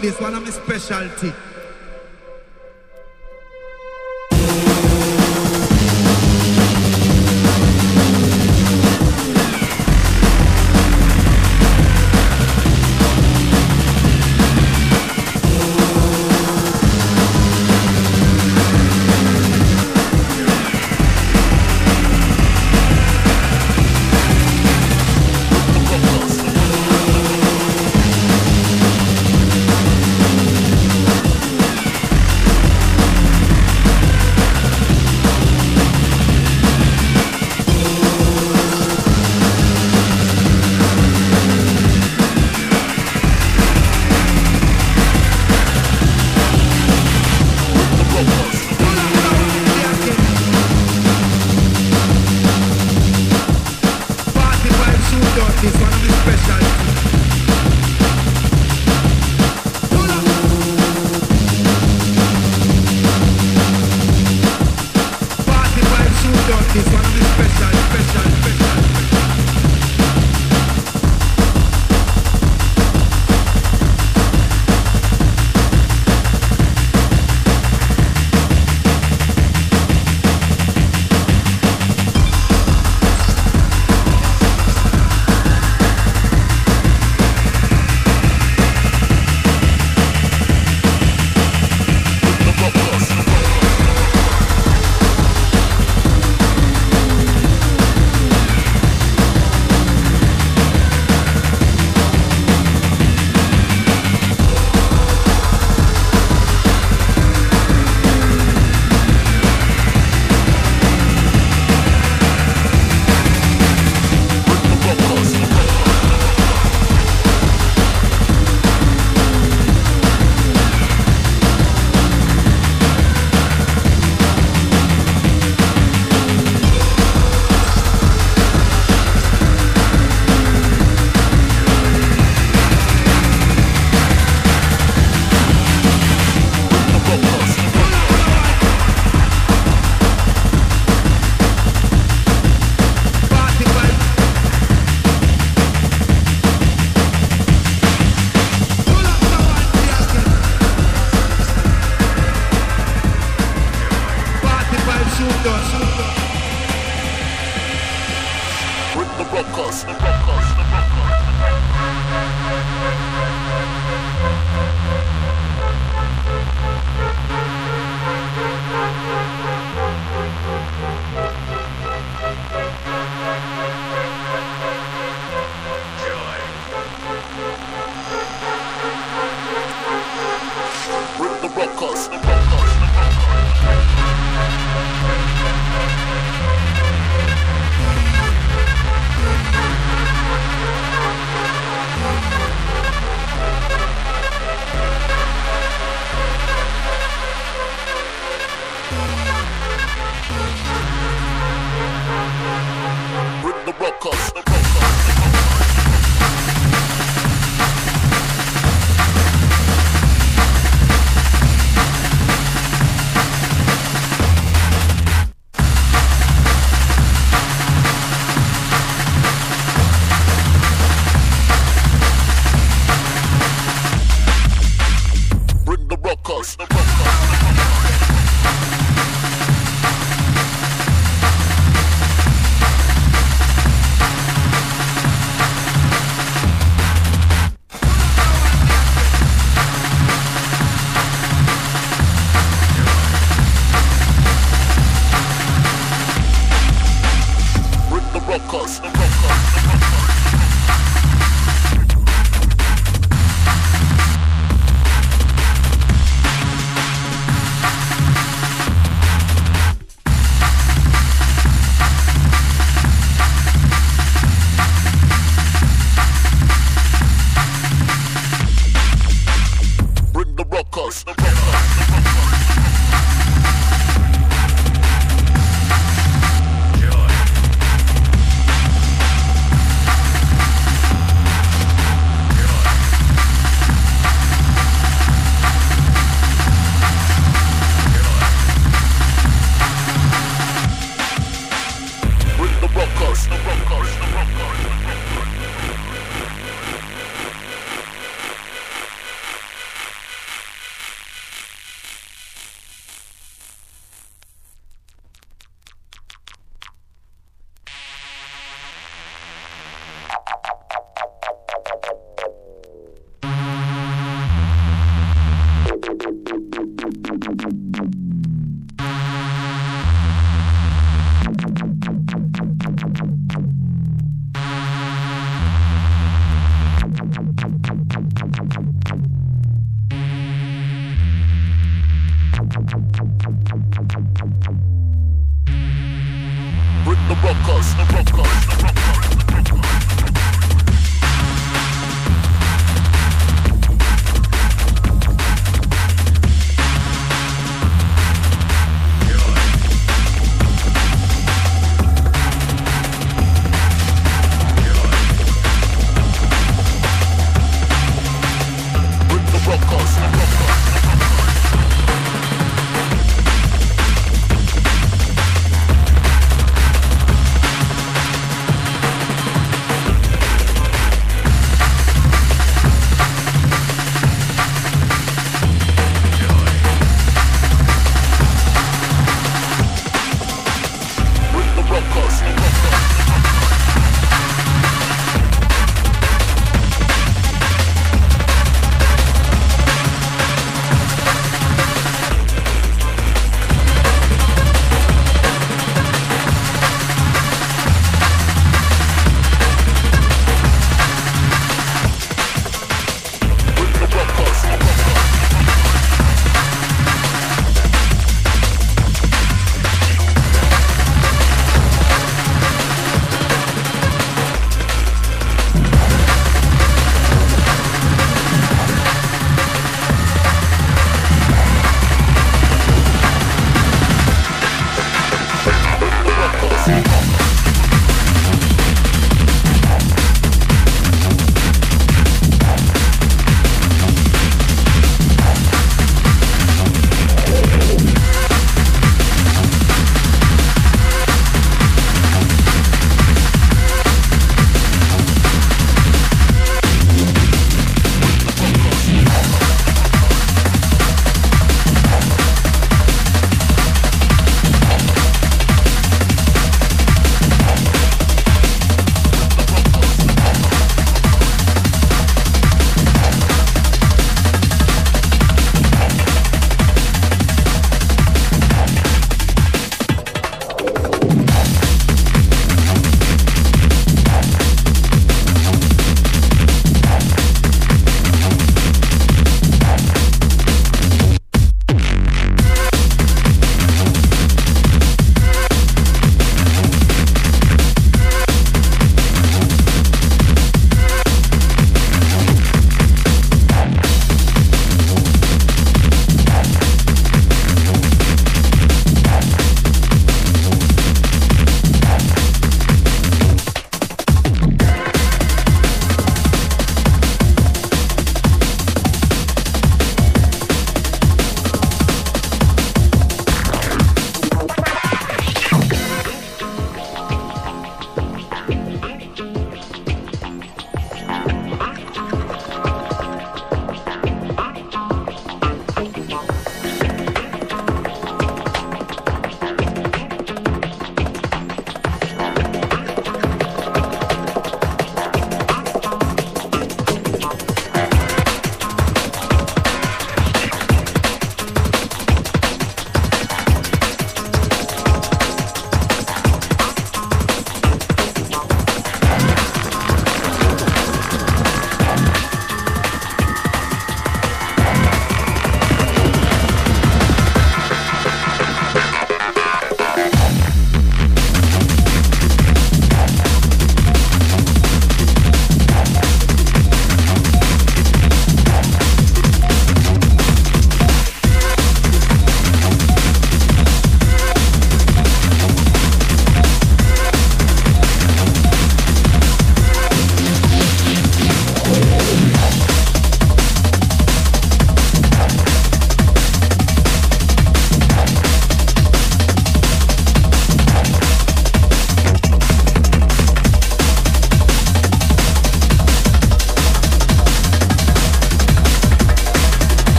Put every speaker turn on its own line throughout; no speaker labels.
this one of my specialty.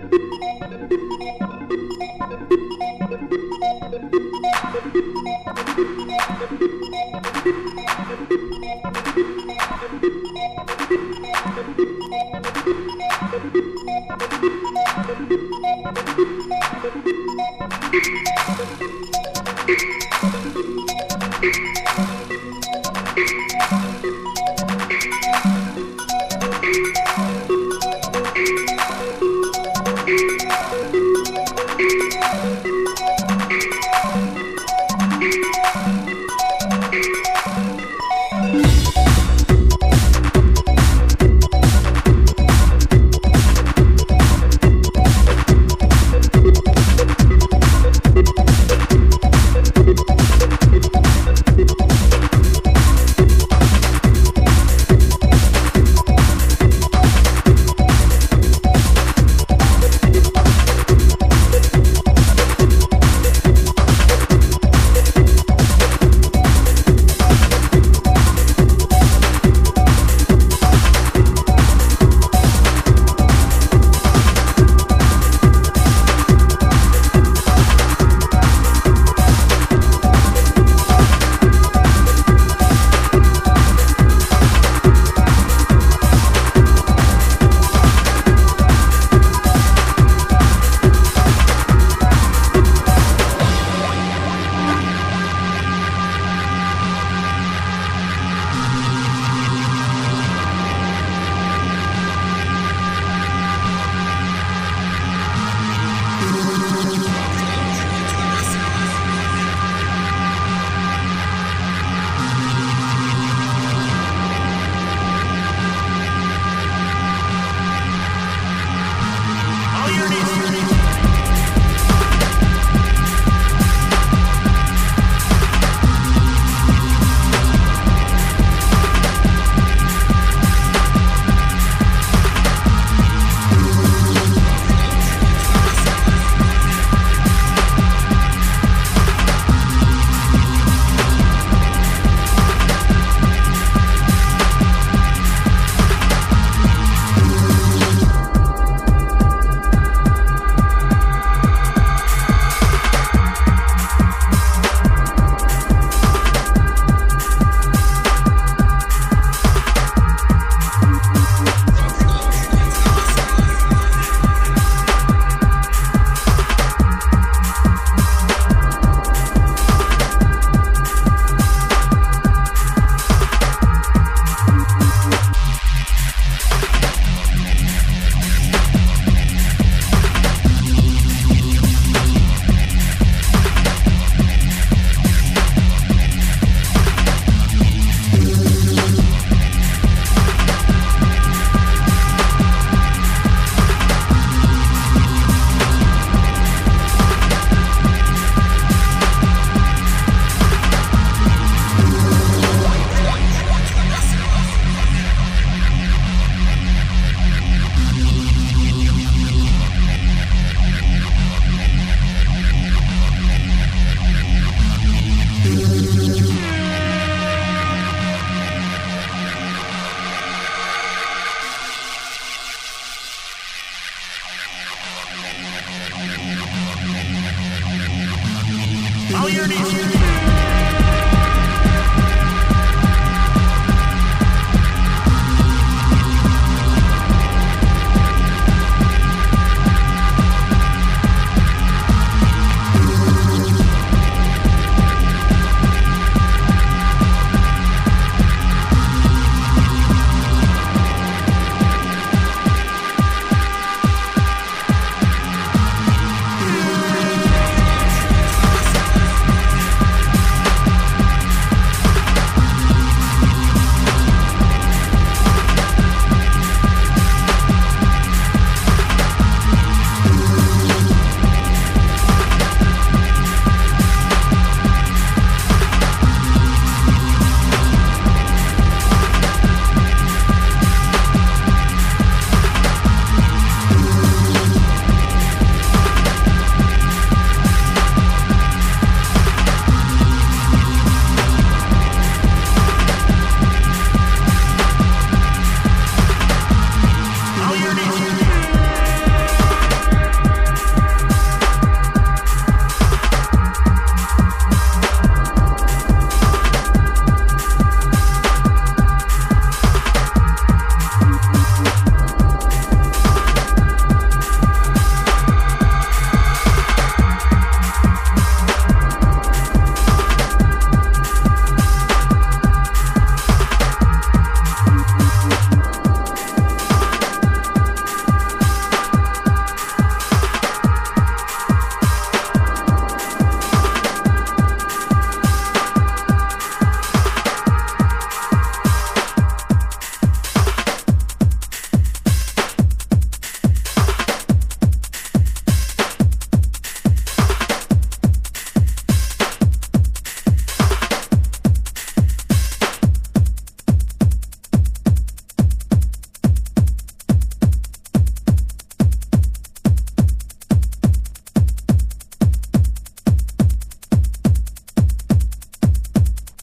Thank you.